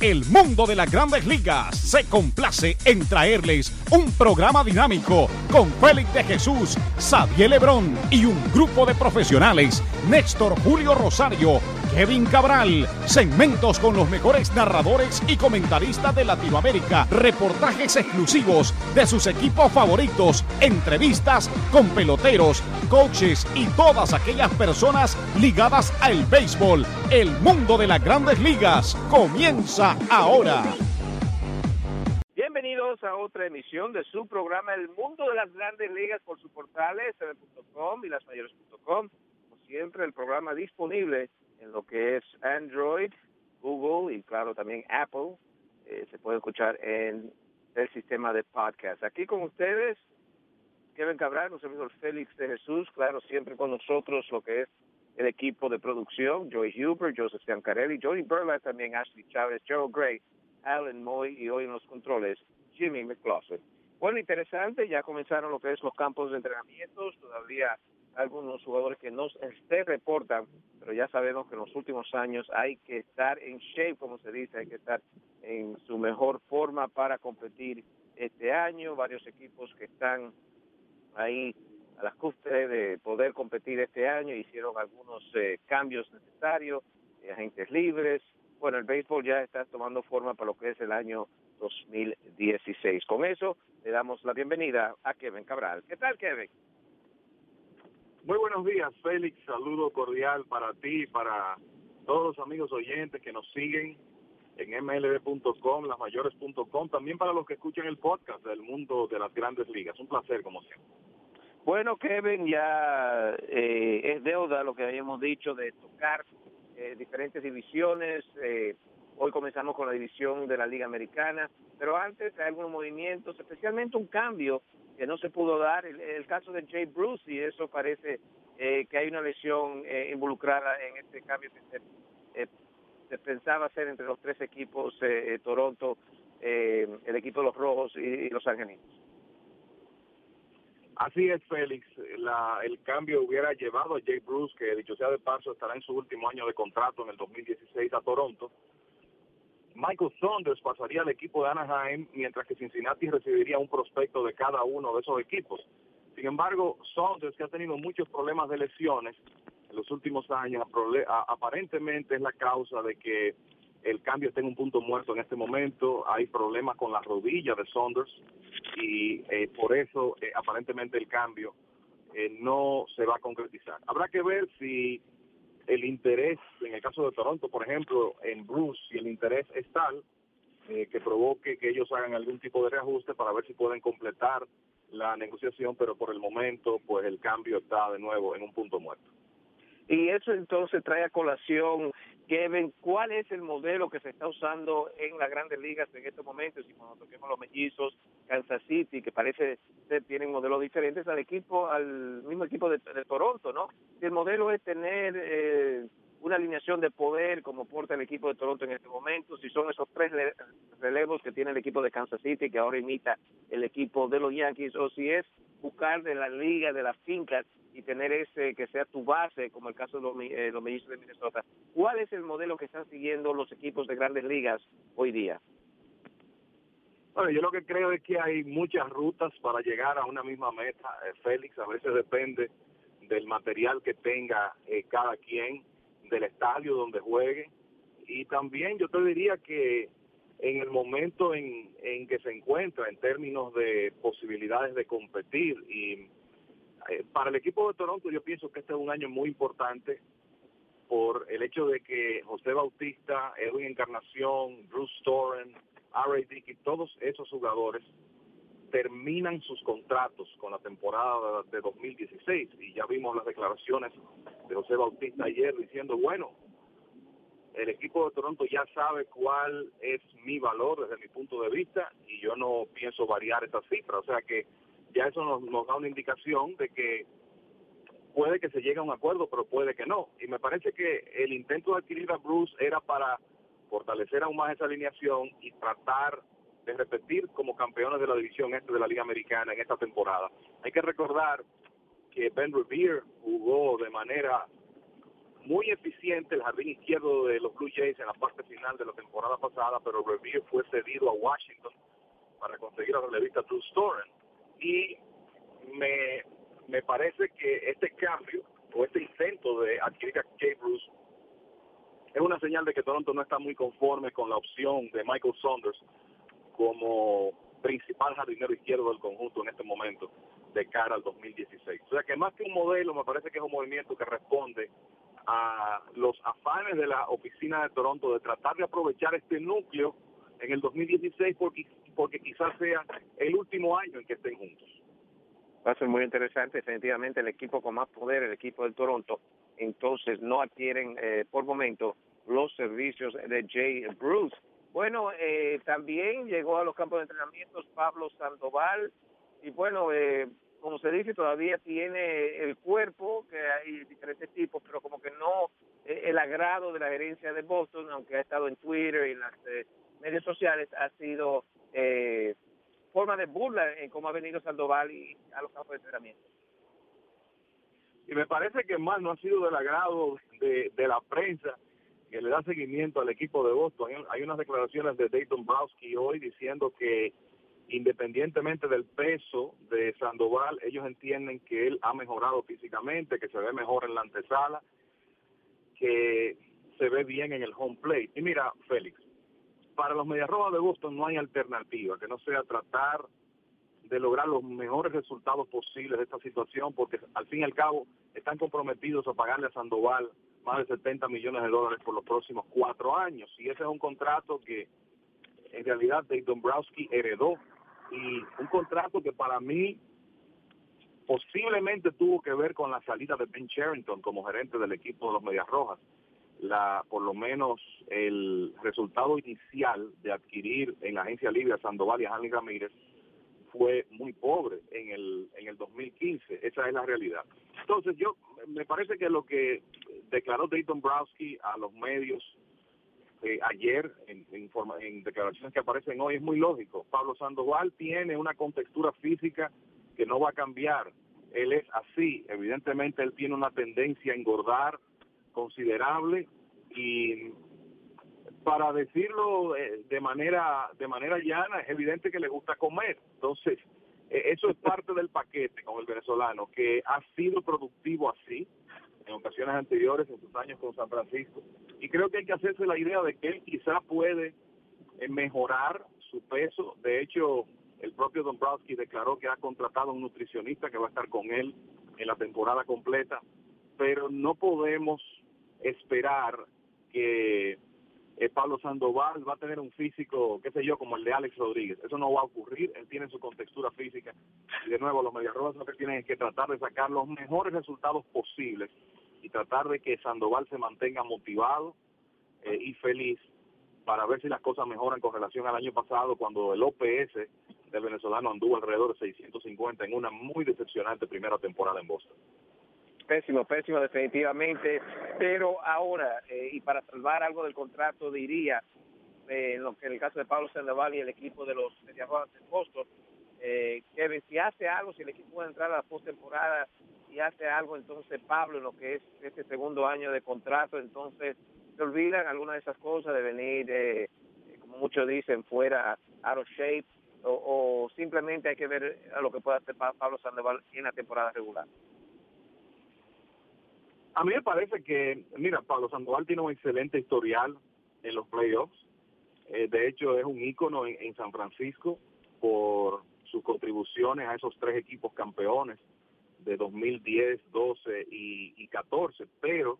El mundo de las grandes ligas se complace en traerles un programa dinámico con Félix de Jesús, Xavier Lebrón y un grupo de profesionales, Néstor Julio Rosario, Kevin Cabral, segmentos con los mejores narradores y comentaristas de Latinoamérica, reportajes exclusivos de sus equipos favoritos, entrevistas con peloteros, coaches y todas aquellas personas ligadas al béisbol. El mundo de las grandes ligas comienza ahora. Bienvenidos a otra emisión de su programa El Mundo de las Grandes Ligas por sus portales, TV.com y lasmayores.com. Como siempre, el programa disponible lo que es Android, Google y claro también Apple. Eh, se puede escuchar en el sistema de podcast. Aquí con ustedes, Kevin Cabral, nuestro amigo Félix de Jesús, claro, siempre con nosotros lo que es el equipo de producción, Joy Huber, Joseph Giancarelli, Johnny Burla, también Ashley Chávez, Joe Gray, Alan Moy y hoy en los controles, Jimmy McCloskey. Bueno, interesante, ya comenzaron lo que es los campos de entrenamientos, todavía algunos jugadores que no se reportan, pero ya sabemos que en los últimos años hay que estar en shape, como se dice, hay que estar en su mejor forma para competir este año. Varios equipos que están ahí a las cúspides de poder competir este año hicieron algunos eh, cambios necesarios, eh, agentes libres. Bueno, el béisbol ya está tomando forma para lo que es el año 2016. Con eso le damos la bienvenida a Kevin Cabral. ¿Qué tal, Kevin? Muy buenos días, Félix. Saludo cordial para ti y para todos los amigos oyentes que nos siguen en mlb.com, lasmayores.com, también para los que escuchan el podcast del mundo de las grandes ligas. Un placer, como siempre. Bueno, Kevin, ya eh, es deuda lo que habíamos dicho de tocar eh, diferentes divisiones. Eh, hoy comenzamos con la división de la Liga Americana, pero antes hay algunos movimientos, especialmente un cambio que no se pudo dar. El, caso de Jay Bruce, y eso parece eh, que hay una lesión eh, involucrada en este cambio que se, eh, pensaba hacer entre los tres equipos, Toronto, el equipo de los Rojos y, los Angelinos. Así es, Félix. La, el cambio hubiera llevado a Jay Bruce, que dicho sea de paso estará en su último año de contrato en el 2016 a Toronto Michael Saunders pasaría al equipo de Anaheim, mientras que Cincinnati recibiría un prospecto de cada uno de esos equipos. Sin embargo, Saunders, que ha tenido muchos problemas de lesiones en los últimos años, aparentemente es la causa de que el cambio esté en un punto muerto en este momento. Hay problemas con la rodilla de Saunders y eh, por eso eh, aparentemente el cambio eh, no se va a concretizar. Habrá que ver si el interés, en el caso de Toronto, por ejemplo, en Bruce, si el interés es tal eh, que provoque que ellos hagan algún tipo de reajuste para ver si pueden completar la negociación, pero por el momento, pues el cambio está de nuevo en un punto muerto. Y eso entonces trae a colación, Kevin, ¿cuál es el modelo que se está usando en las grandes ligas en estos momentos? Y cuando toquemos los mellizos, Kansas City, que parece que tienen modelos diferentes al equipo, al mismo equipo de, Toronto, ¿no? el modelo es tener eh, una alineación de poder como porta el equipo de Toronto en este momento, si son esos tres relevos que tiene el equipo de Kansas City, que ahora imita el equipo de los Yankees, o si es buscar de la liga, de las fincas, y tener ese que sea tu base, como el caso de los, eh, de Minnesota. ¿Cuál es el modelo que están siguiendo los equipos de grandes ligas hoy día? Bueno, yo lo que creo es que hay muchas rutas para llegar a una misma meta, eh, Félix. A veces depende del material que tenga eh, cada quien, del estadio donde juegue. Y también yo te diría que en el momento en, en que se encuentra en términos de posibilidades de competir y eh, para el equipo de Toronto yo pienso que este es un año muy importante por el hecho de que José Bautista, Edwin Encarnación, Bruce Storen, R.A. Dickey, todos esos jugadores terminan sus contratos con la temporada de 2016 y ya vimos las declaraciones de José Bautista ayer diciendo, bueno, el equipo de Toronto ya sabe cuál es mi valor desde mi punto de vista y yo no pienso variar esa cifra, o sea que ya eso nos, da una indicación de que puede que se llegue a un acuerdo, pero puede que no. Y me parece que el intento de adquirir a Bruce era para fortalecer aún más esa alineación y tratar de repetir como campeones de la división este de la Liga Americana en esta temporada. Hay que recordar que Ben Revere jugó de manera muy eficiente el jardín izquierdo de los Blue Jays en la parte final de la temporada pasada, pero Revere fue cedido a Washington para conseguir a la relevista Drew Storen. Y me, me parece que este cambio o este intento de adquirir a Jay Bruce es una señal de que Toronto no está muy conforme con la opción de Michael Saunders como principal jardinero izquierdo del conjunto en este momento de cara al 2016. O sea que más que un modelo, me parece que es un movimiento que responde a los afanes de la oficina de Toronto de tratar de aprovechar este núcleo en el 2016 porque, porque quizás sea el último año en que estén juntos. Va a ser muy interesante, definitivamente el equipo con más poder, el equipo del Toronto, entonces no adquieren eh, por momento los servicios de Jay Bruce. Bueno, eh, también llegó a los campos de entrenamientos Pablo Sandoval y bueno, eh, como se dice, todavía tiene el cuerpo, que hay diferentes tipos, pero como que no el agrado de la gerencia de Boston, aunque ha estado en Twitter y en las medios sociales, ha sido eh, forma de burla en cómo ha venido Sandoval y a los campos de entrenamiento. Y me parece que más no ha sido del agrado de la prensa que le da seguimiento al equipo de Boston. Hay, unas declaraciones de Dayton Browski hoy diciendo que independientemente del peso de Sandoval, ellos entienden que él ha mejorado físicamente, que se ve mejor en la antesala, que se ve bien en el home plate. Y mira, Félix, para los Mediarrojas de Boston no hay alternativa que no sea tratar de lograr los mejores resultados posibles de esta situación, porque al fin y al cabo están comprometidos a pagarle a Sandoval más de 70 millones de dólares por los próximos cuatro años. Y ese es un contrato que en realidad Dave Dombrowski heredó. Y un contrato que para mí posiblemente tuvo que ver con la salida de Ben Charrington como gerente del equipo de los Medias Rojas la por lo menos el resultado inicial de adquirir en la agencia libre a Sandoval y a Hanley Ramírez fue muy pobre en el en el 2015 esa es la realidad entonces yo me parece que lo que declaró Dayton Browski a los medios eh, ayer en, en, en declaraciones que aparecen hoy. Es muy lógico. Pablo Sandoval tiene una contextura física que no va a cambiar. Él es así. Evidentemente él tiene una tendencia a engordar considerable y para decirlo eh, de manera de manera llana es evidente que le gusta comer. Entonces eh, eso es parte del paquete con el venezolano que ha sido productivo así en ocasiones anteriores en sus años con San Francisco y creo que hay que hacerse la idea de que él quizá puede eh, mejorar su peso de hecho el propio Dombrowski declaró que ha contratado a un nutricionista que va a estar con él en la temporada completa pero no podemos esperar que eh, Pablo Sandoval va a tener un físico, qué sé yo, como el de Alex Rodríguez. Eso no va a ocurrir, él tiene su contextura física. Y de nuevo, los Mediarrojas lo que tienen es que tratar de sacar los mejores resultados posibles y tratar de que Sandoval se mantenga motivado eh, y feliz para ver si las cosas mejoran con relación al año pasado, cuando el OPS del venezolano anduvo alrededor de 650 en una muy decepcionante primera temporada en Boston. Pésimo, pésimo definitivamente, pero ahora, eh, y para salvar algo del contrato, diría, eh, en, lo que, en el caso de Pablo Sandoval y el equipo de los Mediarrojas de Boston, eh, Kevin, si hace algo, si el equipo puede entrar a la postemporada y hace algo, entonces Pablo, en lo que es este segundo año de contrato, entonces se olvidan algunas de esas cosas de venir, eh, como muchos dicen, fuera out of shape, o, simplemente hay que ver a lo que puede hacer Pablo Sandoval en la temporada regular. A mí me parece que, mira, Pablo Sandoval tiene un excelente historial en los playoffs. Eh, de hecho, es un ícono en, San Francisco por sus contribuciones a esos tres equipos campeones de 2010, 12 y, y 14. Pero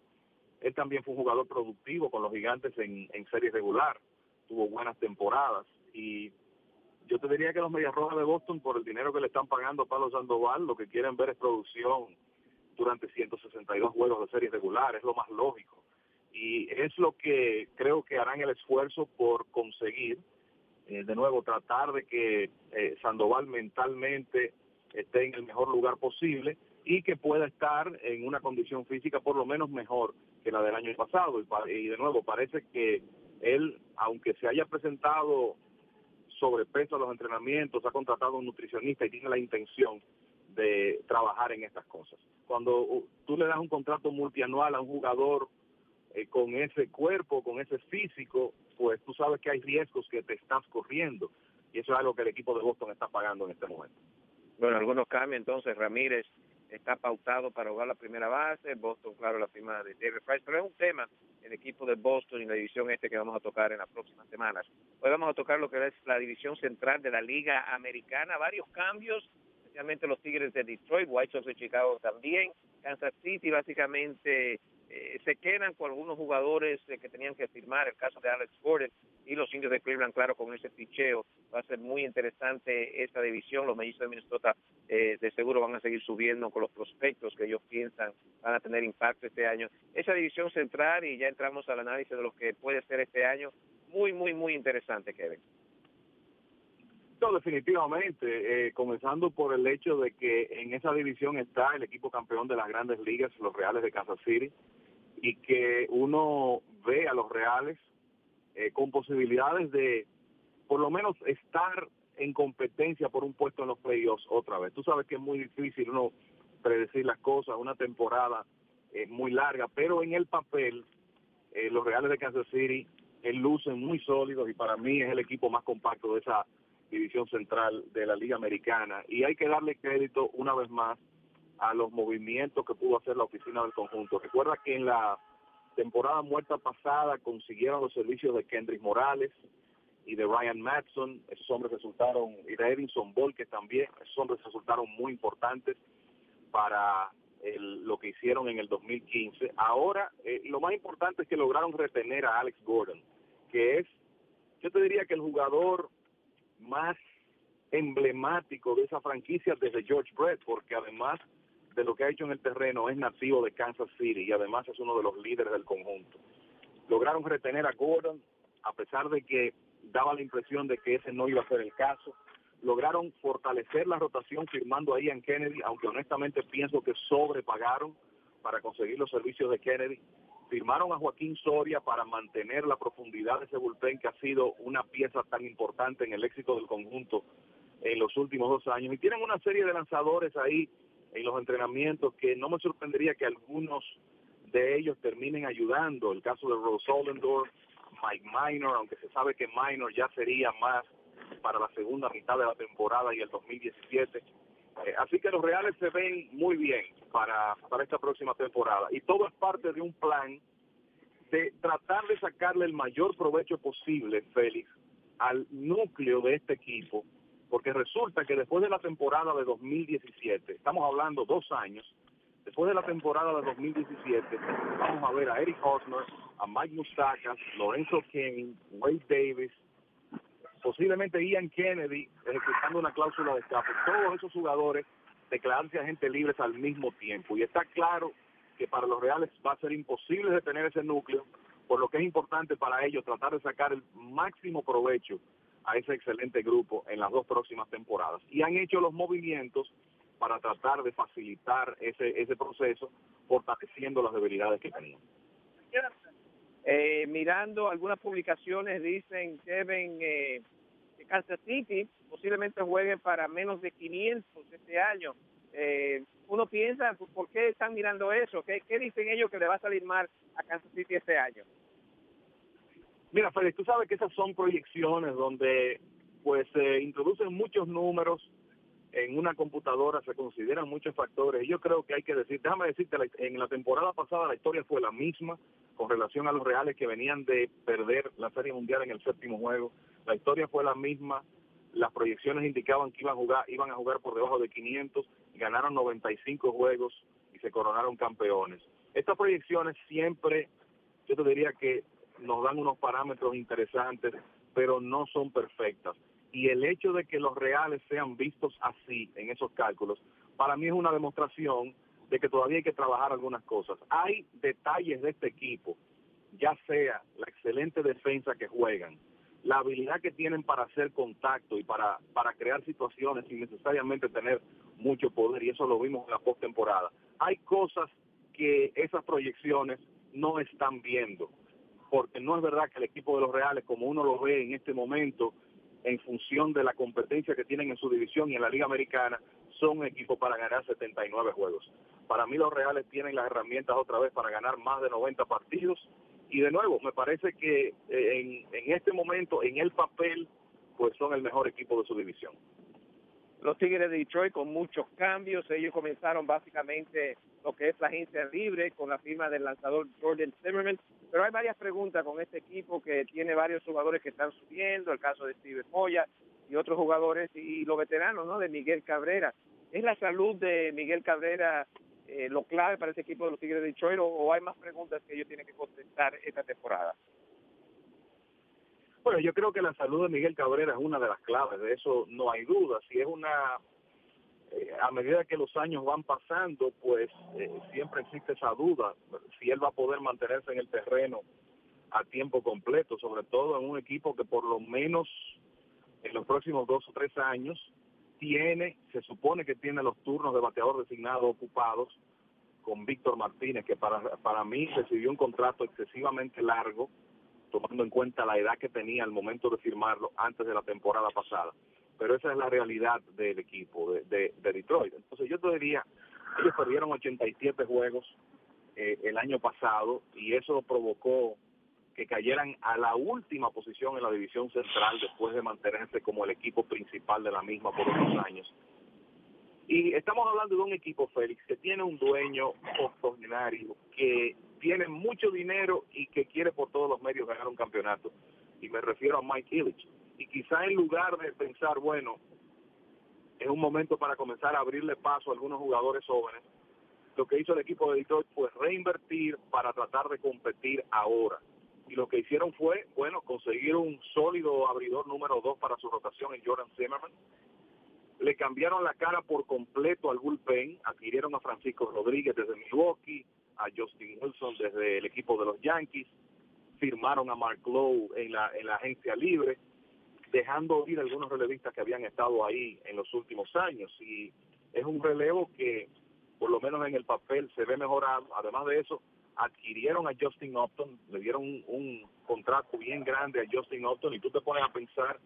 él también fue un jugador productivo con los gigantes en, en serie regular. Tuvo buenas temporadas. Y yo te diría que los Medias Rojas de Boston, por el dinero que le están pagando a Pablo Sandoval, lo que quieren ver es producción durante 162 juegos de serie regular, es lo más lógico. Y es lo que creo que harán el esfuerzo por conseguir, eh, de nuevo, tratar de que eh, Sandoval mentalmente esté en el mejor lugar posible y que pueda estar en una condición física por lo menos mejor que la del año pasado. Y, y de nuevo, parece que él, aunque se haya presentado sobrepeso a los entrenamientos, ha contratado a un nutricionista y tiene la intención de trabajar en estas cosas. Cuando tú le das un contrato multianual a un jugador eh, con ese cuerpo, con ese físico, pues tú sabes que hay riesgos que te estás corriendo. Y eso es algo que el equipo de Boston está pagando en este momento. Bueno, algunos cambios entonces. Ramírez está pautado para jugar la primera base, Boston, claro, la firma de David Price, pero es un tema el equipo de Boston y la división este que vamos a tocar en las próximas semanas. Hoy vamos a tocar lo que es la división central de la Liga Americana, varios cambios, especialmente los Tigres de Detroit, White Sox de Chicago también, Kansas City básicamente eh, se quedan con algunos jugadores eh, que tenían que firmar, el caso de Alex Gordon y los indios de Cleveland, claro, con ese picheo. Va a ser muy interesante esta división. Los mellizos de Minnesota eh, de seguro van a seguir subiendo con los prospectos que ellos piensan van a tener impacto este año. Esa división central, y ya entramos al análisis de lo que puede ser este año, muy, muy, muy interesante, Kevin. No, definitivamente, comenzando por el hecho de que en esa división está el equipo campeón de las grandes ligas, los Reales de Kansas City, y que uno ve a los Reales eh, con posibilidades de por lo menos estar en competencia por un puesto en los playoffs otra vez. Tú sabes que es muy difícil uno predecir las cosas, una temporada es muy larga, pero en el papel eh, los Reales de Kansas City eh, lucen muy sólidos y para mí es el equipo más compacto de esa división central de la Liga Americana y hay que darle crédito una vez más a los movimientos que pudo hacer la oficina del conjunto. Recuerda que en la temporada muerta pasada consiguieron los servicios de Kendrick Morales y de Ryan Matson, esos hombres resultaron, y de Edinson que también, esos hombres resultaron muy importantes para lo que hicieron en el 2015. Ahora, eh, lo más importante es que lograron retener a Alex Gordon, que es, yo te diría que el jugador más emblemático de esa franquicia desde George Brett, porque además de lo que ha hecho en el terreno es nativo de Kansas City y además es uno de los líderes del conjunto. Lograron retener a Gordon a pesar de que daba la impresión de que ese no iba a ser el caso. Lograron fortalecer la rotación firmando a Ian Kennedy, aunque honestamente pienso que sobrepagaron para conseguir los servicios de Kennedy. Firmaron a Joaquín Soria para mantener la profundidad de ese bullpen que ha sido una pieza tan importante en el éxito del conjunto en los últimos dos años. Y tienen una serie de lanzadores ahí en los entrenamientos que no me sorprendería que algunos de ellos terminen ayudando. El caso de Rose Ollendorf, Mike Minor, aunque se sabe que Minor ya sería más para la segunda mitad de la temporada y el 2017. Eh, así que los Reales se ven muy bien para, para esta próxima temporada. Y todo es parte de un plan de tratar de sacarle el mayor provecho posible, Félix, al núcleo de este equipo porque resulta que después de la temporada de 2017, estamos hablando dos años, después de la temporada de 2017, vamos a ver a Eric Hosmer, a Mike Mustakas, Lorenzo Kane, Wade Davis, posiblemente Ian Kennedy ejecutando una cláusula de escape, todos esos jugadores declararse agentes libres al mismo tiempo. Y está claro que para los Reales va a ser imposible detener ese núcleo, por lo que es importante para ellos tratar de sacar el máximo provecho a ese excelente grupo en las dos próximas temporadas. Y han hecho los movimientos para tratar de facilitar ese, ese proceso, fortaleciendo las debilidades que tenían. Eh, mirando algunas publicaciones, dicen Kevin eh, que Kansas City posiblemente juegue para menos de 500 este año. Eh, uno piensa, ¿por qué están mirando eso? ¿Qué, ¿Qué dicen ellos que le va a salir mal a Kansas City este año? Mira, Félix, tú sabes que esas son proyecciones donde pues se introducen muchos números en una computadora, se consideran muchos factores. Y yo creo que hay que decir, déjame decirte, en la temporada pasada la historia fue la misma con relación a los reales que venían de perder la Serie Mundial en el séptimo juego. La historia fue la misma. Las proyecciones indicaban que iban a jugar, iban a jugar por debajo de 500, ganaron 95 juegos y se coronaron campeones. Estas proyecciones siempre, yo te diría que nos dan unos parámetros interesantes, pero no son perfectas. Y el hecho de que los reales sean vistos así en esos cálculos, para mí es una demostración de que todavía hay que trabajar algunas cosas. Hay detalles de este equipo, ya sea la excelente defensa que juegan, la habilidad que tienen para hacer contacto y para, para crear situaciones sin necesariamente tener mucho poder, y eso lo vimos en la postemporada. Hay cosas que esas proyecciones no están viendo porque no es verdad que el equipo de los Reales, como uno lo ve en este momento, en función de la competencia que tienen en su división y en la Liga Americana, son un equipo para ganar 79 juegos. Para mí los Reales tienen las herramientas otra vez para ganar más de 90 partidos y de nuevo, me parece que eh, en, en este momento, en el papel, pues son el mejor equipo de su división. Los Tigres de Detroit con muchos cambios, ellos comenzaron básicamente lo que es la agencia libre con la firma del lanzador Jordan Zimmerman, pero hay varias preguntas con este equipo que tiene varios jugadores que están subiendo, el caso de Steve Moya y otros jugadores y los veteranos, ¿no? De Miguel Cabrera. ¿Es la salud de Miguel Cabrera eh, lo clave para ese equipo de los Tigres de Detroit o, hay más preguntas que ellos tienen que contestar esta temporada? Bueno, yo creo que la salud de Miguel Cabrera es una de las claves, de eso no hay duda. Si es una, eh, a medida que los años van pasando, pues eh, siempre existe esa duda, si él va a poder mantenerse en el terreno a tiempo completo, sobre todo en un equipo que por lo menos en los próximos dos o tres años tiene, se supone que tiene los turnos de bateador designado ocupados con Víctor Martínez, que para, para mí recibió un contrato excesivamente largo, tomando en cuenta la edad que tenía al momento de firmarlo antes de la temporada pasada. Pero esa es la realidad del equipo de, de, Detroit. Entonces yo te diría, ellos perdieron 87 juegos eh, el año pasado y eso provocó que cayeran a la última posición en la división central después de mantenerse como el equipo principal de la misma por unos años. Y estamos hablando de un equipo, Félix, que tiene un dueño octogenario, que tiene mucho dinero y que quiere por todos los medios ganar un campeonato. Y me refiero a Mike Illich. Y quizá en lugar de pensar, bueno, es un momento para comenzar a abrirle paso a algunos jugadores jóvenes, lo que hizo el equipo de Detroit fue reinvertir para tratar de competir ahora y lo que hicieron fue, bueno, conseguir un sólido abridor número dos para su rotación en Jordan Zimmerman. Le cambiaron la cara por completo al bullpen, adquirieron a Francisco Rodríguez desde Milwaukee, a Justin Wilson desde el equipo de los Yankees, firmaron a Mark Lowe en la, en la agencia libre, dejando ir algunos relevistas que habían estado ahí en los últimos años. Y es un relevo que, por lo menos en el papel, se ve mejorado. Además de eso, adquirieron a Justin Upton, le dieron un, contrato bien grande a Justin Upton y tú te pones a pensar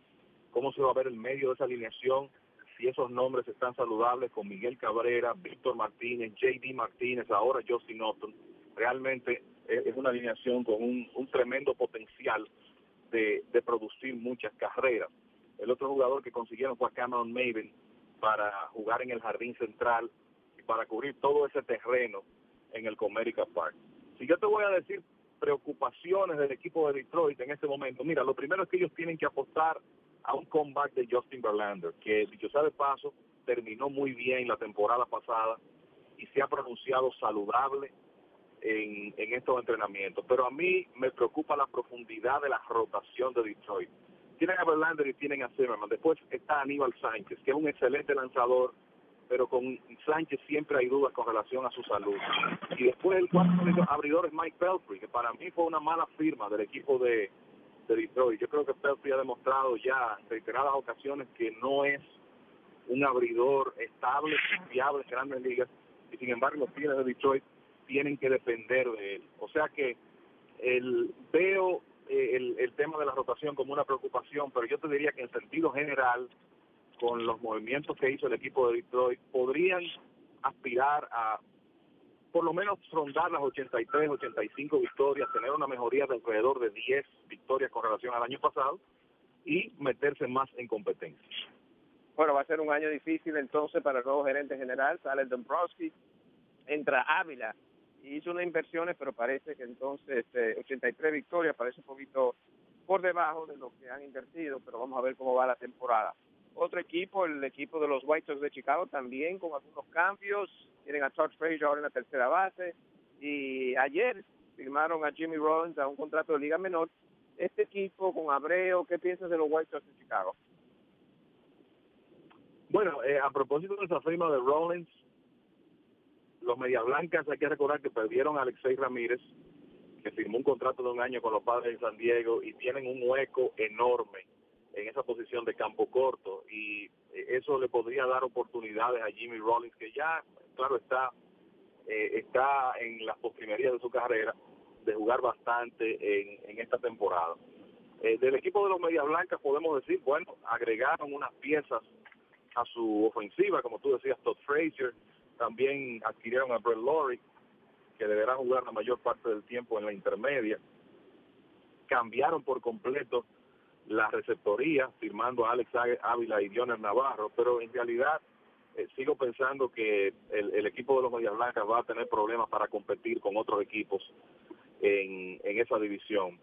cómo se va a ver el medio de esa alineación si esos nombres están saludables con Miguel Cabrera, Víctor Martínez, JD Martínez, ahora Justin Upton. Realmente es una alineación con un, tremendo potencial de, producir muchas carreras. El otro jugador que consiguieron fue Cameron Maven para jugar en el jardín central y para cubrir todo ese terreno en el Comerica Park. Si yo te voy a decir preocupaciones del equipo de Detroit en este momento, mira, lo primero es que ellos tienen que apostar a un comeback de Justin Verlander, que dicho sea de paso, terminó muy bien la temporada pasada y se ha pronunciado saludable en, estos entrenamientos. Pero a mí me preocupa la profundidad de la rotación de Detroit. Tienen a Verlander y tienen a Zimmerman. Después está Aníbal Sánchez, que es un excelente lanzador, pero con Sánchez siempre hay dudas con relación a su salud. Y después el cuarto abridor es Mike Pelfrey, que para mí fue una mala firma del equipo de, Detroit. Yo creo que Pelfrey ha demostrado ya en reiteradas ocasiones que no es un abridor estable, fiable en grandes ligas, y sin embargo los Tigres de Detroit tienen que depender de él. O sea que el, veo eh, el, el tema de la rotación como una preocupación, pero yo te diría que en sentido general con los movimientos que hizo el equipo de Detroit, podrían aspirar a por lo menos rondar las 83, 85 victorias, tener una mejoría de alrededor de 10 victorias con relación al año pasado y meterse más en competencia. Bueno, va a ser un año difícil entonces para el nuevo gerente general, sale Dombrowski, entra Ávila, hizo unas inversiones, pero parece que entonces 83 eh, victorias parece un poquito por debajo de lo que han invertido, pero vamos a ver cómo va la temporada. Otro equipo, el equipo de los White Sox de Chicago, también con algunos cambios. Tienen a Todd Frazier ahora en la tercera base. Y ayer firmaron a Jimmy Rollins a un contrato de liga menor. Este equipo con Abreu, ¿qué piensas de los White Sox de Chicago? Bueno, eh, a propósito de esa firma de Rollins, los Media Blancas hay que recordar que perdieron a Alexei Ramírez, que firmó un contrato de un año con los padres de San Diego y tienen un hueco enorme en esa posición de campo corto. Y eso le podría dar oportunidades a Jimmy Rollins que ya claro está eh, está en las postrimerías de su carrera de jugar bastante en, esta temporada. Eh, del equipo de los Medias Blancas podemos decir, bueno, agregaron unas piezas a su ofensiva, como tú decías, Todd Frazier, también adquirieron a Brett Lorry, que deberá jugar la mayor parte del tiempo en la intermedia. Cambiaron por completo la receptoría, firmando a Alex Ávila y Dioner Navarro, pero en realidad eh, sigo pensando que el, equipo de los Medias Blancas va a tener problemas para competir con otros equipos en, en esa división.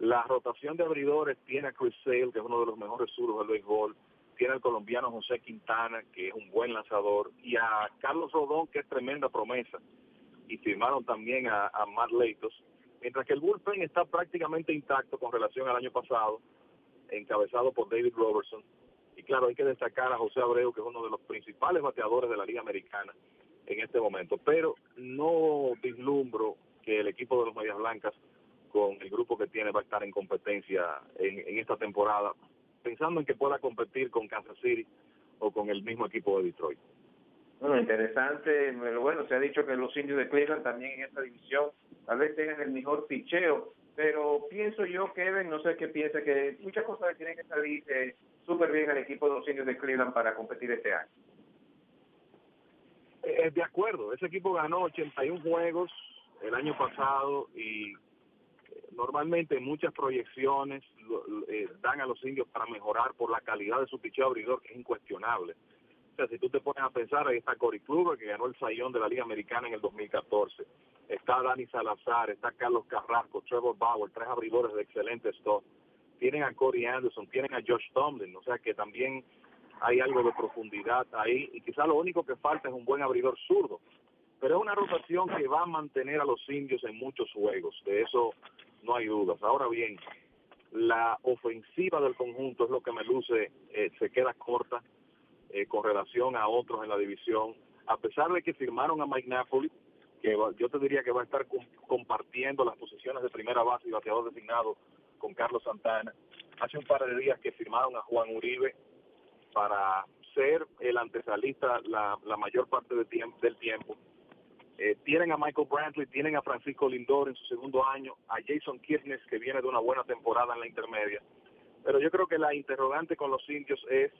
La rotación de abridores tiene a Chris Sale, que es uno de los mejores suros del béisbol, tiene al colombiano José Quintana, que es un buen lanzador, y a Carlos Rodón, que es tremenda promesa, y firmaron también a, a Matt Leitos, mientras que el bullpen está prácticamente intacto con relación al año pasado, encabezado por David Robertson, y claro, hay que destacar a José Abreu, que es uno de los principales bateadores de la Liga Americana en este momento, pero no vislumbro que el equipo de los Medias Blancas con el grupo que tiene va a estar en competencia en, esta temporada, pensando en que pueda competir con Kansas City o con el mismo equipo de Detroit. Bueno, interesante. Bueno, se ha dicho que los indios de Cleveland también en esta división tal vez tengan el mejor picheo, pero pienso yo, Kevin, no sé qué piensa, que muchas cosas tienen que salir eh, súper bien al equipo de los indios de Cleveland para competir este año. Eh, de acuerdo, ese equipo ganó 81 juegos el año pasado y normalmente muchas proyecciones eh, dan a los indios para mejorar por la calidad de su picheo abridor, que es incuestionable. O sea, si tú te pones a pensar, ahí está Cory Kluber, que ganó el sayón de la Liga Americana en el 2014. Está Dani Salazar, está Carlos Carrasco, Trevor Bauer, tres abridores de excelente stock. Tienen a Corey Anderson, tienen a Josh Tomlin, o sea que también hay algo de profundidad ahí. Y quizá lo único que falta es un buen abridor zurdo. Pero es una rotación que va a mantener a los indios en muchos juegos. De eso no hay dudas. Ahora bien, la ofensiva del conjunto es lo que me luce, eh, se queda corta eh, con relación a otros en la división, a pesar de que firmaron a Mike Napoli, que yo te diría que va a estar compartiendo las posiciones de primera base y bateador designado con Carlos Santana. Hace un par de días que firmaron a Juan Uribe para ser el antesalista la, mayor parte del tiempo eh, tienen a Michael Brantley, tienen a Francisco Lindor en su segundo año, a Jason Kirchner que viene de una buena temporada en la intermedia. Pero yo creo que la interrogante con los indios es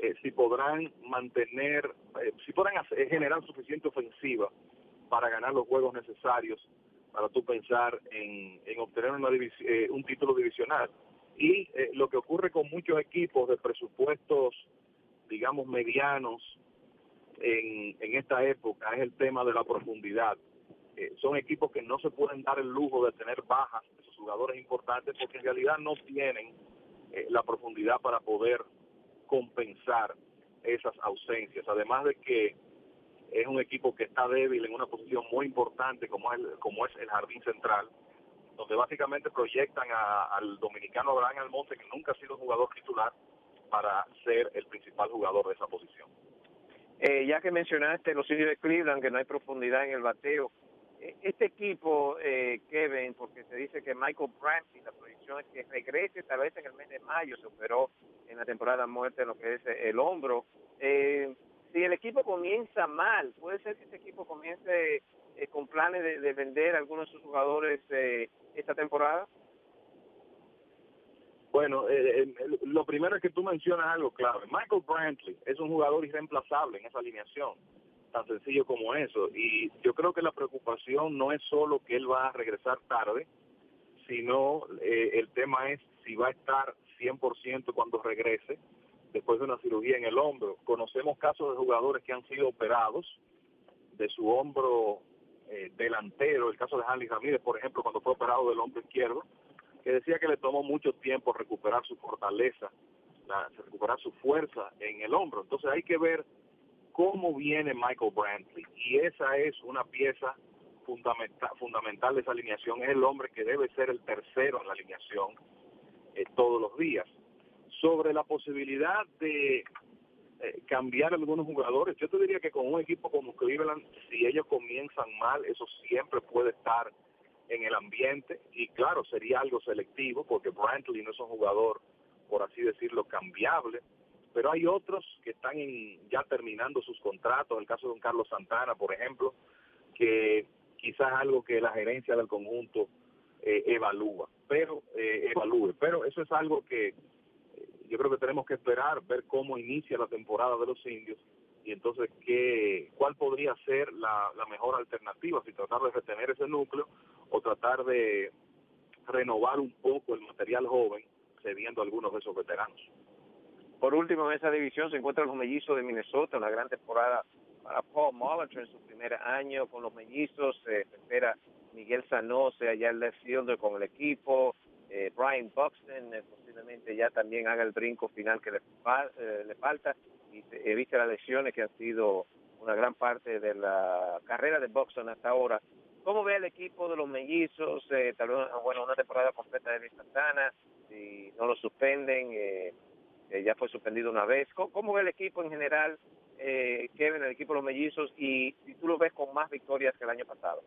eh, si podrán mantener, eh, si podrán generar suficiente ofensiva para ganar los juegos necesarios para tú pensar en, obtener una un título divisional. Y lo que ocurre con muchos equipos de presupuestos, digamos, medianos, en, esta época es el tema de la profundidad. Eh, son equipos que no se pueden dar el lujo de tener bajas de sus jugadores importantes porque en realidad no tienen eh, la profundidad para poder compensar esas ausencias. Además de que es un equipo que está débil en una posición muy importante como es, como es el jardín central, donde básicamente proyectan al dominicano Abraham Almonte, que nunca ha sido jugador titular, para ser el principal jugador de esa posición. Eh, ya que mencionaste los indios de Cleveland, que no hay profundidad en el bateo, eh, este equipo, eh, Kevin, porque se dice que Michael Brantley, la proyección es que regrese tal vez en el mes de mayo, se operó en la temporada muerte en lo que es el hombro. Eh, si el equipo comienza mal, puede ser que este equipo comience con planes de, de, vender a algunos de sus jugadores esta temporada. Bueno, eh, eh, lo primero es que tú mencionas algo clave. Michael Brantley es un jugador irreemplazable en esa alineación, tan sencillo como eso. Y yo creo que la preocupación no es solo que él va a regresar tarde, sino eh, el tema es si va a estar 100% cuando regrese después de una cirugía en el hombro. Conocemos casos de jugadores que han sido operados de su hombro delantero, el caso de Hanley Ramírez, por ejemplo, cuando fue operado del hombro izquierdo, que decía que le tomó mucho tiempo recuperar su fortaleza, recuperar su fuerza en el hombro. Entonces hay que ver cómo viene Michael Brantley. Y esa es una pieza fundamental, fundamental de esa alineación. Es el hombre que debe ser el tercero en la alineación eh, todos los días. Sobre la posibilidad de eh, cambiar algunos jugadores, yo te diría que con un equipo como Cleveland, si ellos comienzan mal, eso siempre puede estar en el ambiente y claro, sería algo selectivo porque Brantley no es un jugador, por así decirlo, cambiable, pero hay otros que están ya terminando sus contratos, el caso de un Carlos Santana, por ejemplo, que quizás algo que la gerencia del conjunto eh, evalúa, pero eh, evalúe. Pero eso es algo que eh, yo creo que tenemos que esperar, ver cómo inicia la temporada de los indios y entonces qué, cuál podría ser la, la mejor alternativa, si tratar de retener ese núcleo o tratar de renovar un poco el material joven, cediendo algunos de esos veteranos. Por último, en esa división se encuentran los mellizos de Minnesota, una gran temporada para Paul Molitor en su primer año con los mellizos. se espera Miguel Sanó sea ya el left fielder con el equipo. Eh, Brian Buxton eh, posiblemente ya también haga el brinco final que le, eh, le falta y evite las lesiones que han sido una gran parte de la carrera de Buxton hasta ahora. ¿Cómo ve el equipo de los mellizos? tal vez, bueno, una temporada completa de Santana, si no lo suspenden, ya fue suspendido una vez. ¿Cómo, ve el equipo en general, eh, Kevin, el equipo de los mellizos, y si tú lo ves con más victorias que el año pasado?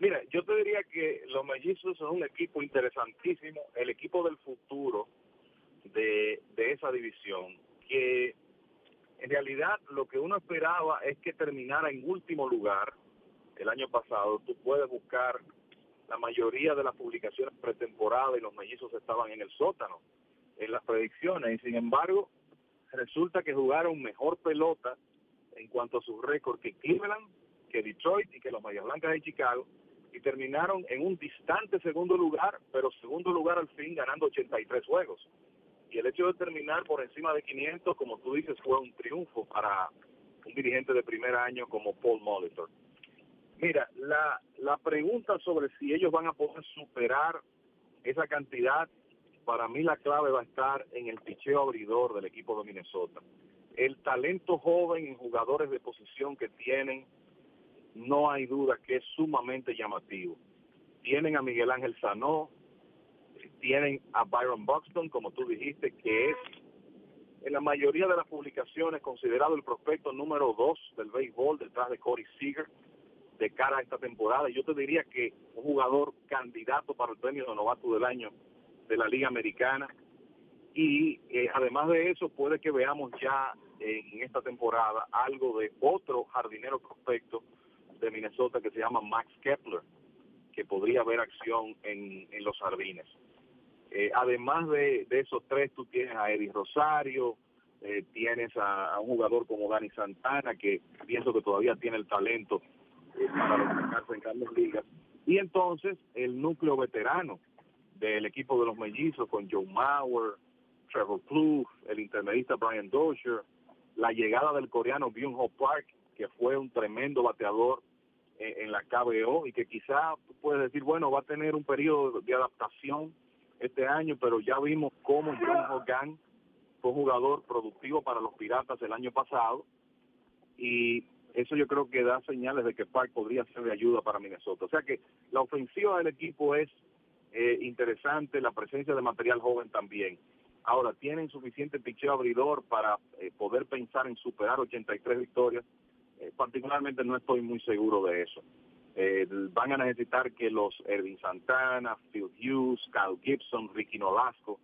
Mira, yo te diría que los mellizos son un equipo interesantísimo, el equipo del futuro de esa división, que en realidad lo que uno esperaba es que terminara en último lugar el año pasado. Tú puedes buscar la mayoría de las publicaciones pretemporada y los mellizos estaban en el sótano en las predicciones y sin embargo resulta que jugaron mejor pelota en cuanto a su récord que Cleveland, que Detroit y que los Mayas Blancas de Chicago y terminaron en un distante segundo lugar, pero segundo lugar al fin ganando 83 juegos. Y el hecho de terminar por encima de 500, como tú dices, fue un triunfo para un dirigente de primer año como Paul Molitor. Mira, la, la pregunta sobre si ellos van a poder superar esa cantidad para mí la clave va a estar en el picheo abridor del equipo de Minnesota. El talento joven en jugadores de posición que tienen, no hay duda que es sumamente llamativo. Tienen a Miguel Ángel Sanó, tienen a Byron Buxton, como tú dijiste, que es en la mayoría de las publicaciones considerado el prospecto número dos del béisbol detrás de Corey Seager de cara a esta temporada. Yo te diría que un jugador candidato para el premio de novato del año de la Liga Americana. Y eh, además de eso, puede que veamos ya en esta temporada algo de otro jardinero prospecto de Minnesota que se llama Max Kepler, que podría haber acción en, en los jardines. Eh, además de, esos tres, tú tienes a Eddie Rosario, eh, tienes a, un jugador como Dani Santana, que pienso que todavía tiene el talento para destacarse en grandes ligas. Y entonces el núcleo veterano, del equipo de los mellizos con Joe Mauer, Trevor Plouffe, el intermedista Brian Dozier, la llegada del coreano Byung Ho Park, que fue un tremendo bateador eh, en la KBO y que quizá puedes decir, bueno, va a tener un periodo de adaptación este año, pero ya vimos cómo John Hogan fue jugador productivo para los Piratas el año pasado y eso yo creo que da señales de que Park podría ser de ayuda para Minnesota. O sea que la ofensiva del equipo es eh, interesante, la presencia de material joven también. Ahora, ¿tienen suficiente picheo abridor para eh, poder pensar en superar 83 victorias? Eh, particularmente no estoy muy seguro de eso. van a necesitar que los Ervin Santana, Phil Hughes, Kyle Gibson, Ricky Nolasco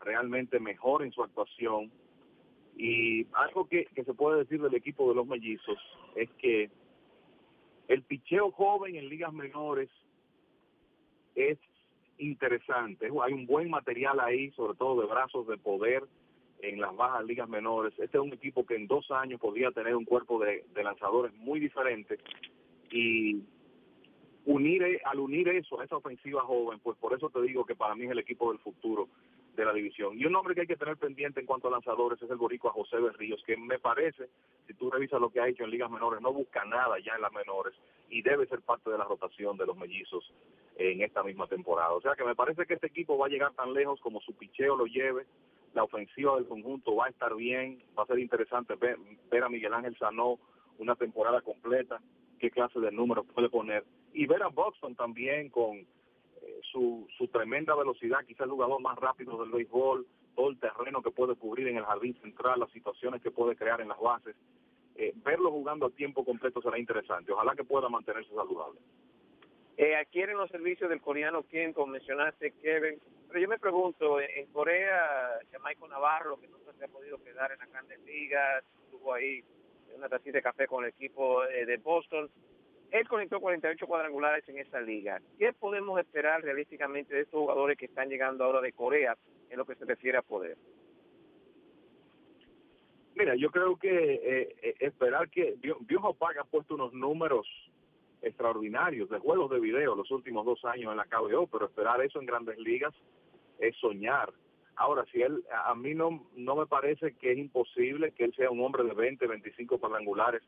realmente mejoren su actuación. Y algo que, que se puede decir del equipo de los mellizos es que el picheo joven en ligas menores es interesante. Hay un buen material ahí, sobre todo de brazos de poder en las bajas ligas menores. Este es un equipo que en dos años podría tener un cuerpo de, lanzadores muy diferente y unir al unir eso a esa ofensiva joven, pues por eso te digo que para mí es el equipo del futuro de la división. Y un nombre que hay que tener pendiente en cuanto a lanzadores es el boricua José Berríos, que me parece, si tú revisas lo que ha hecho en ligas menores, no busca nada ya en las menores y debe ser parte de la rotación de los mellizos en esta misma temporada. O sea que me parece que este equipo va a llegar tan lejos como su picheo lo lleve, la ofensiva del conjunto va a estar bien, va a ser interesante ver, a Miguel Ángel Sanó una temporada completa, qué clase de números puede poner, y ver a Buxton también con su, su tremenda velocidad, quizás el jugador más rápido del béisbol, todo el terreno que puede cubrir en el jardín central, las situaciones que puede crear en las bases. Eh, verlo jugando a tiempo completo será interesante. Ojalá que pueda mantenerse saludable eh, adquieren los servicios del coreano quien, como mencionaste, Kevin. Pero yo me pregunto, en Corea, Michael Navarro, que nunca se ha podido quedar en la Grandes Ligas, estuvo ahí una tacita de café con el equipo eh, de Boston. Él conectó 48 cuadrangulares en esa liga. ¿Qué podemos esperar realísticamente de estos jugadores que están llegando ahora de Corea en lo que se refiere a poder? Mira, yo creo que eh, eh esperar que Viejo Park ha puesto unos números extraordinarios de juegos de video los últimos dos años en la KBO, pero esperar eso en grandes ligas es soñar. Ahora, si él, a mí no, no me parece que es imposible que él sea un hombre de 20, 25 cuadrangulares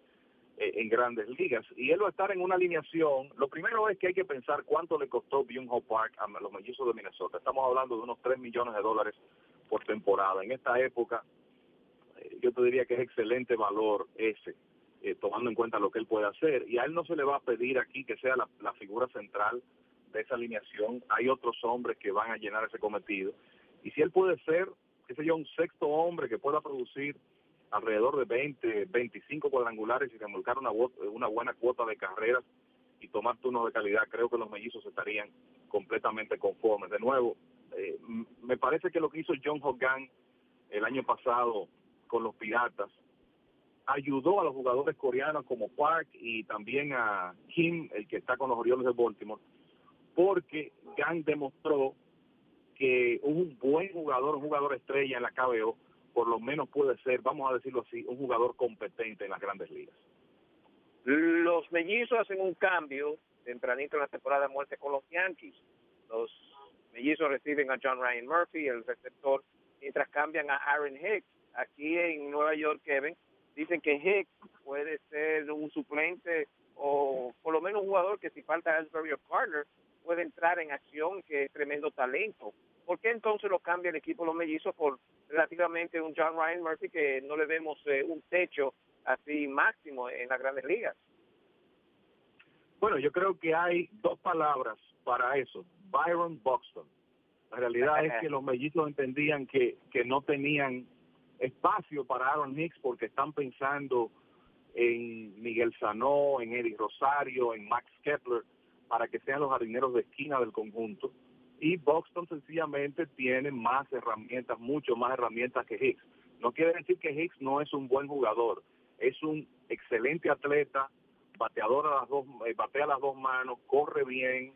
en grandes ligas. Y él va a estar en una alineación. Lo primero es que hay que pensar cuánto le costó Byung-Ho Park a los mellizos de Minnesota. Estamos hablando de unos 3 millones de dólares por temporada. En esta época, eh, yo te diría que es excelente valor ese, eh, tomando en cuenta lo que él puede hacer. Y a él no se le va a pedir aquí que sea la, la figura central de esa alineación. Hay otros hombres que van a llenar ese cometido. Y si él puede ser, qué sé yo, un sexto hombre que pueda producir alrededor de 20, 25 cuadrangulares y remolcar una, una buena cuota de carreras y tomar turnos de calidad, creo que los mellizos estarían completamente conformes. De nuevo, eh, me parece que lo que hizo John Hogan el año pasado con los Piratas ayudó a los jugadores coreanos como Park y también a Kim, el que está con los Orioles de Baltimore, porque Gang demostró que un buen jugador, un jugador estrella en la KBO, por lo menos puede ser, vamos a decirlo así, un jugador competente en las grandes ligas. Los mellizos hacen un cambio tempranito en la temporada de muerte con los Yankees. Los mellizos reciben a John Ryan Murphy, el receptor, mientras cambian a Aaron Hicks. Aquí en Nueva York, Kevin, dicen que Hicks puede ser un suplente o por lo menos un jugador que si falta Ellsbury o Carter puede entrar en acción, que es tremendo talento. ¿Por qué entonces lo cambia el equipo los mellizos por relativamente un John Ryan Murphy que no le vemos eh, un techo así máximo en las grandes ligas. Bueno, yo creo que hay dos palabras para eso. Byron Buxton. La realidad es que los mellizos entendían que, que no tenían espacio para Aaron Hicks porque están pensando en Miguel Sanó, en Eddie Rosario, en Max Kepler, para que sean los jardineros de esquina del conjunto y Buxton sencillamente tiene más herramientas, mucho más herramientas que Hicks. No quiere decir que Hicks no es un buen jugador, es un excelente atleta, bateador a las dos, eh, batea las dos manos, corre bien,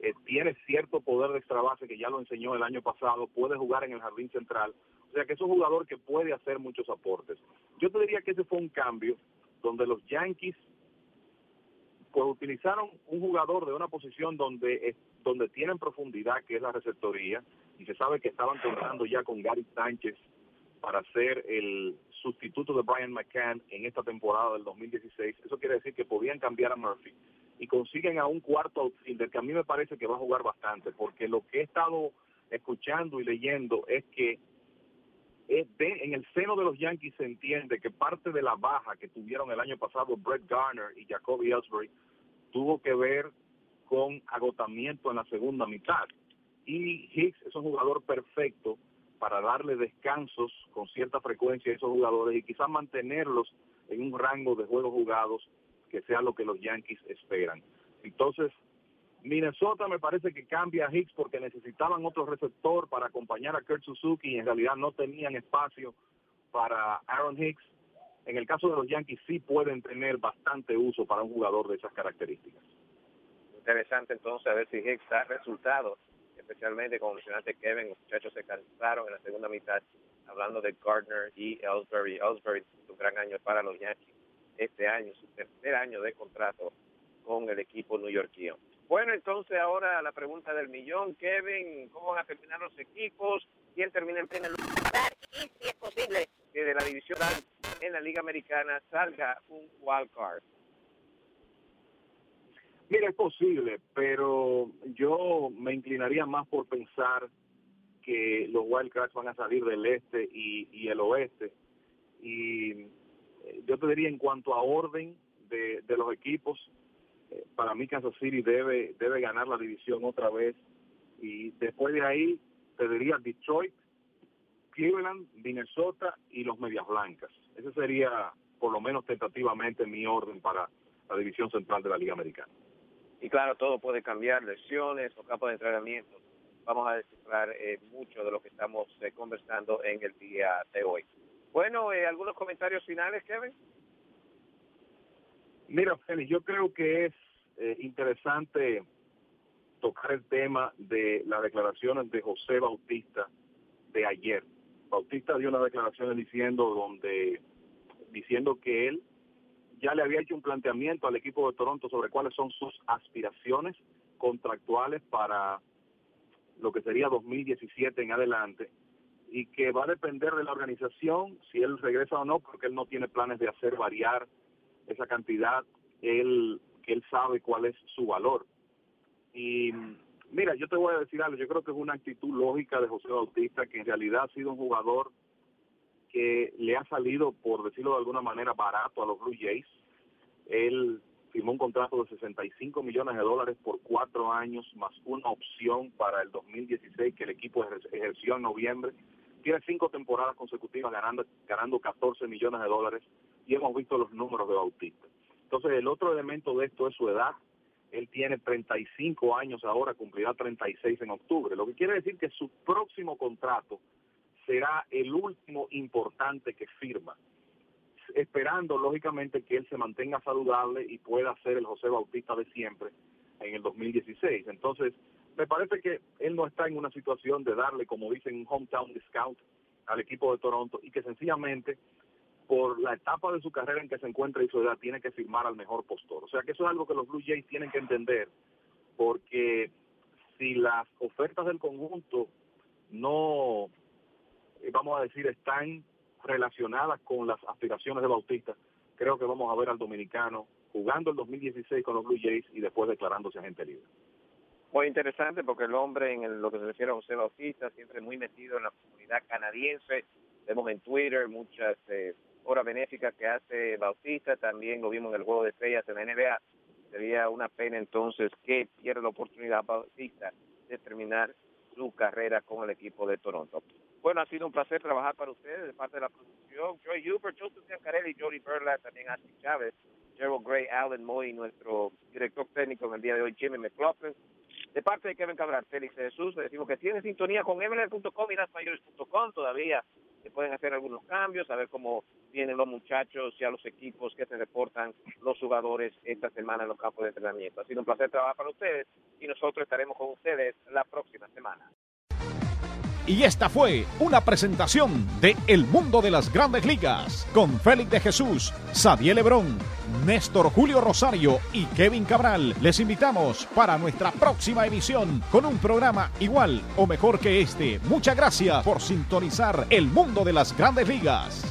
eh, tiene cierto poder de extra base que ya lo enseñó el año pasado, puede jugar en el jardín central, o sea que es un jugador que puede hacer muchos aportes. Yo te diría que ese fue un cambio donde los Yankees pues utilizaron un jugador de una posición donde donde tienen profundidad, que es la receptoría, y se sabe que estaban contando ya con Gary Sánchez para ser el sustituto de Brian McCann en esta temporada del 2016. Eso quiere decir que podían cambiar a Murphy y consiguen a un cuarto outfielder que a mí me parece que va a jugar bastante, porque lo que he estado escuchando y leyendo es que en el seno de los Yankees se entiende que parte de la baja que tuvieron el año pasado Brett Garner y Jacoby Ellsbury tuvo que ver con agotamiento en la segunda mitad. Y Hicks es un jugador perfecto para darle descansos con cierta frecuencia a esos jugadores y quizás mantenerlos en un rango de juegos jugados que sea lo que los Yankees esperan. Entonces, Minnesota me parece que cambia a Hicks porque necesitaban otro receptor para acompañar a Kurt Suzuki y en realidad no tenían espacio para Aaron Hicks. En el caso de los Yankees sí pueden tener bastante uso para un jugador de esas características interesante entonces a ver si Hicks da resultados, especialmente como mencionaste Kevin, los muchachos se cansaron en la segunda mitad hablando de Gardner y Ellsbury. Ellsbury un gran año para los Yankees este año, su tercer año de contrato con el equipo neoyorquino. Bueno, entonces ahora la pregunta del millón, Kevin, ¿cómo van a terminar los equipos? ¿Quién termina en primer lugar? Y si es posible que de la división en la Liga Americana salga un wild card. Mira, es posible, pero yo me inclinaría más por pensar que los Wildcats van a salir del este y, el oeste. Y eh, yo te diría en cuanto a orden de, los equipos, para mí Kansas City debe, debe ganar la división otra vez. Y después de ahí te diría Detroit, Cleveland, Minnesota y los Medias Blancas. Ese sería por lo menos tentativamente mi orden para la división central de la Liga Americana. Y claro, todo puede cambiar, lesiones o campos de entrenamiento. Vamos a descifrar eh, mucho de lo que estamos eh, conversando en el día de hoy. Bueno, eh, ¿algunos comentarios finales, Kevin? Mira, Félix, yo creo que es eh, interesante tocar el tema de las declaraciones de José Bautista de ayer. Bautista dio unas declaraciones diciendo donde diciendo que él ya le había hecho un planteamiento al equipo de Toronto sobre cuáles son sus aspiraciones contractuales para lo que sería 2017 en adelante y que va a depender de la organización si él regresa o no, porque él no tiene planes de hacer variar esa cantidad, él, él sabe cuál es su valor. Y mira, yo te voy a decir algo, yo creo que es una actitud lógica de José Bautista, que en realidad ha sido un jugador que le ha salido, por decirlo de alguna manera, barato a los Blue Jays. Él firmó un contrato de 65 millones de dólares por cuatro años, más una opción para el 2016 que el equipo ejerció en noviembre. Tiene cinco temporadas consecutivas ganando, ganando 14 millones de dólares y hemos visto los números de Bautista. Entonces, el otro elemento de esto es su edad. Él tiene 35 años ahora, cumplirá 36 en octubre, lo que quiere decir que su próximo contrato será el último importante que firma, esperando lógicamente que él se mantenga saludable y pueda ser el José Bautista de siempre en el 2016. Entonces, me parece que él no está en una situación de darle, como dicen, un hometown discount al equipo de Toronto y que sencillamente por la etapa de su carrera en que se encuentra y su edad tiene que firmar al mejor postor. O sea que eso es algo que los Blue Jays tienen que entender porque si las ofertas del conjunto no eh, vamos a decir, están relacionadas con las aspiraciones de Bautista, creo que vamos a ver al dominicano jugando el 2016 con los Blue Jays y después declarándose agente libre. Muy interesante porque el hombre en lo que se refiere a José Bautista siempre muy metido en la comunidad canadiense. Vemos en Twitter muchas eh, horas benéficas que hace Bautista, también lo vimos en el juego de estrellas en la NBA. Sería una pena entonces que pierda la oportunidad Bautista de terminar su carrera con el equipo de Toronto. Bueno, ha sido un placer trabajar para ustedes de parte de la producción. Joy Hubert, Joseph Giancarelli, Jody Berlat, también Ashley Chávez, Gerald Gray, Alan Moy, nuestro director técnico en el día de hoy, Jimmy McLaughlin. De parte de Kevin Cabral, Félix Jesús, le decimos que tiene sintonía con MLR.com y lasmayores.com. Todavía se pueden hacer algunos cambios, a ver cómo vienen los muchachos y a los equipos que se reportan los jugadores esta semana en los campos de entrenamiento. Ha sido un placer trabajar para ustedes y nosotros estaremos con ustedes la próxima semana. Y esta fue una presentación de El Mundo de las Grandes Ligas con Félix de Jesús, Xavier Lebrón, Néstor Julio Rosario y Kevin Cabral. Les invitamos para nuestra próxima emisión con un programa igual o mejor que este. Muchas gracias por sintonizar El Mundo de las Grandes Ligas.